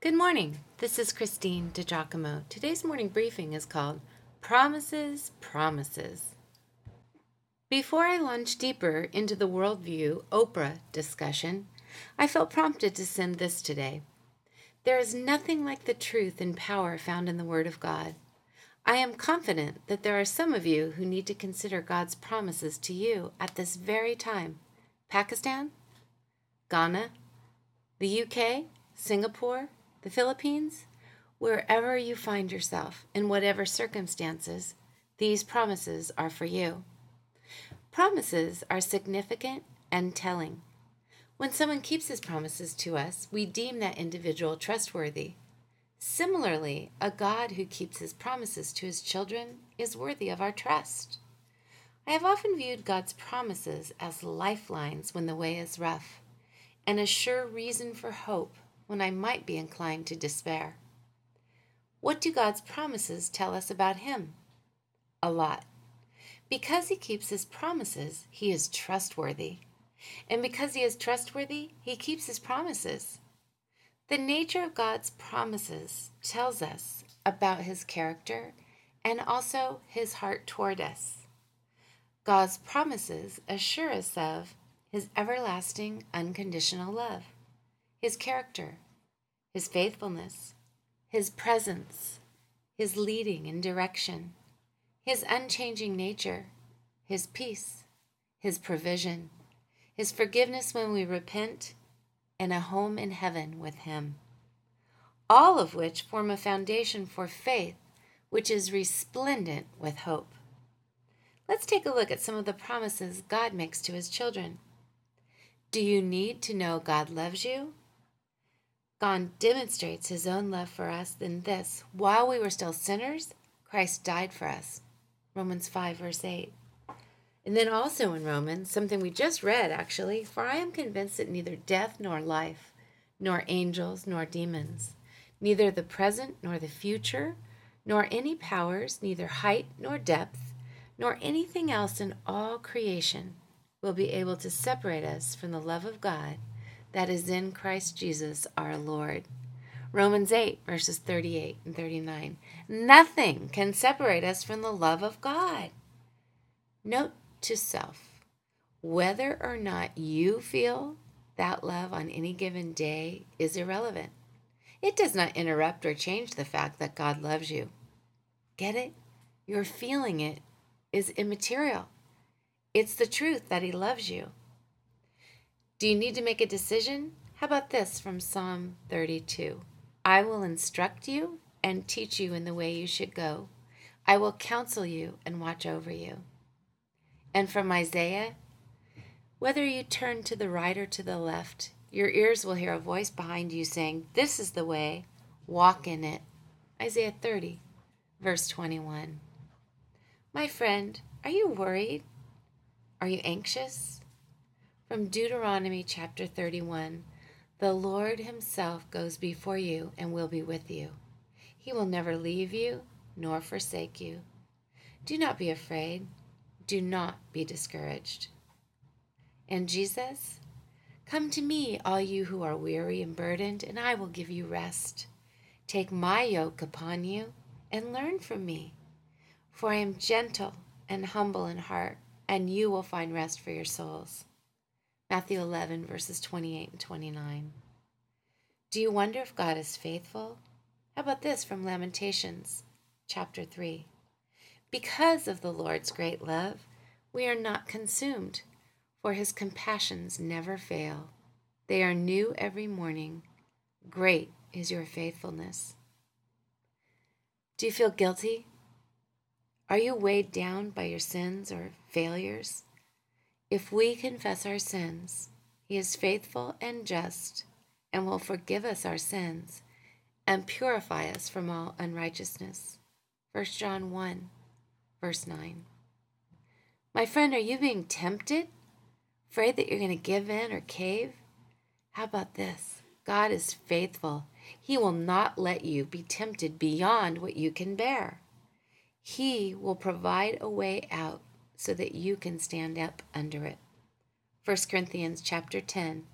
Good morning. This is Christine DiGiacomo. Today's morning briefing is called Promises, Promises. Before I launch deeper into the worldview Oprah discussion, I felt prompted to send this today. There is nothing like the truth and power found in the Word of God. I am confident that there are some of you who need to consider God's promises to you at this very time. Pakistan, Ghana, the UK, Singapore, the Philippines, wherever you find yourself, in whatever circumstances, these promises are for you. Promises are significant and telling. When someone keeps his promises to us, we deem that individual trustworthy. Similarly, a God who keeps his promises to his children is worthy of our trust. I have often viewed God's promises as lifelines when the way is rough, and a sure reason for hope when I might be inclined to despair. What do God's promises tell us about Him? A lot. Because He keeps His promises, He is trustworthy. And because He is trustworthy, He keeps His promises. The nature of God's promises tells us about His character and also His heart toward us. God's promises assure us of His everlasting, unconditional love his character, his faithfulness, his presence, his leading and direction, his unchanging nature, his peace, his provision, his forgiveness when we repent, and a home in heaven with him. All of which form a foundation for faith, which is resplendent with hope. Let's take a look at some of the promises God makes to his children. Do you need to know God loves you? God demonstrates his own love for us in this while we were still sinners, Christ died for us. Romans 5, verse 8. And then also in Romans, something we just read actually, for I am convinced that neither death nor life, nor angels nor demons, neither the present nor the future, nor any powers, neither height nor depth, nor anything else in all creation will be able to separate us from the love of God that is in Christ Jesus our Lord. Romans 8, verses 38 and 39. Nothing can separate us from the love of God. Note to self whether or not you feel that love on any given day is irrelevant. It does not interrupt or change the fact that God loves you. Get it? Your feeling it is immaterial. It's the truth that He loves you. Do you need to make a decision? How about this from Psalm 32? I will instruct you and teach you in the way you should go. I will counsel you and watch over you. And from Isaiah, whether you turn to the right or to the left, your ears will hear a voice behind you saying, This is the way, walk in it. Isaiah 30, verse 21. My friend, are you worried? Are you anxious? From Deuteronomy chapter 31 The Lord Himself goes before you and will be with you. He will never leave you nor forsake you. Do not be afraid. Do not be discouraged. And Jesus, come to me, all you who are weary and burdened, and I will give you rest. Take my yoke upon you and learn from me, for I am gentle and humble in heart, and you will find rest for your souls. Matthew 11, verses 28 and 29. Do you wonder if God is faithful? How about this from Lamentations chapter 3? Because of the Lord's great love, we are not consumed, for his compassions never fail. They are new every morning. Great is your faithfulness. Do you feel guilty? Are you weighed down by your sins or failures? If we confess our sins, he is faithful and just and will forgive us our sins and purify us from all unrighteousness. 1 John 1, verse 9. My friend, are you being tempted? Afraid that you're going to give in or cave? How about this? God is faithful. He will not let you be tempted beyond what you can bear. He will provide a way out so that you can stand up under it. 1 Corinthians chapter 10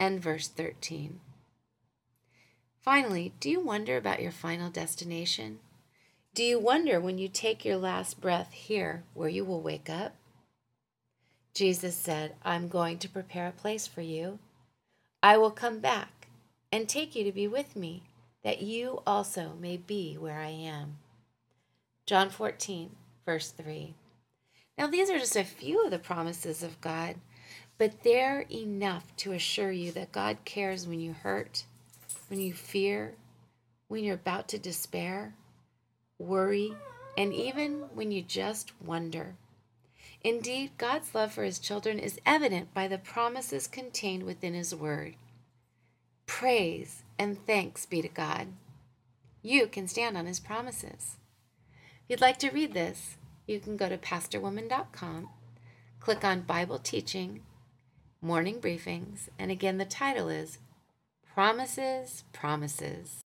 and verse 13. Finally, do you wonder about your final destination? Do you wonder when you take your last breath here where you will wake up? Jesus said, I'm going to prepare a place for you. I will come back and take you to be with me, that you also may be where I am. John 14, verse 3. Now, these are just a few of the promises of God, but they're enough to assure you that God cares when you hurt, when you fear, when you're about to despair, worry, and even when you just wonder. Indeed, God's love for his children is evident by the promises contained within his word. Praise and thanks be to God. You can stand on his promises. If you'd like to read this, you can go to pastorwoman.com, click on Bible Teaching, Morning Briefings, and again, the title is Promises, Promises.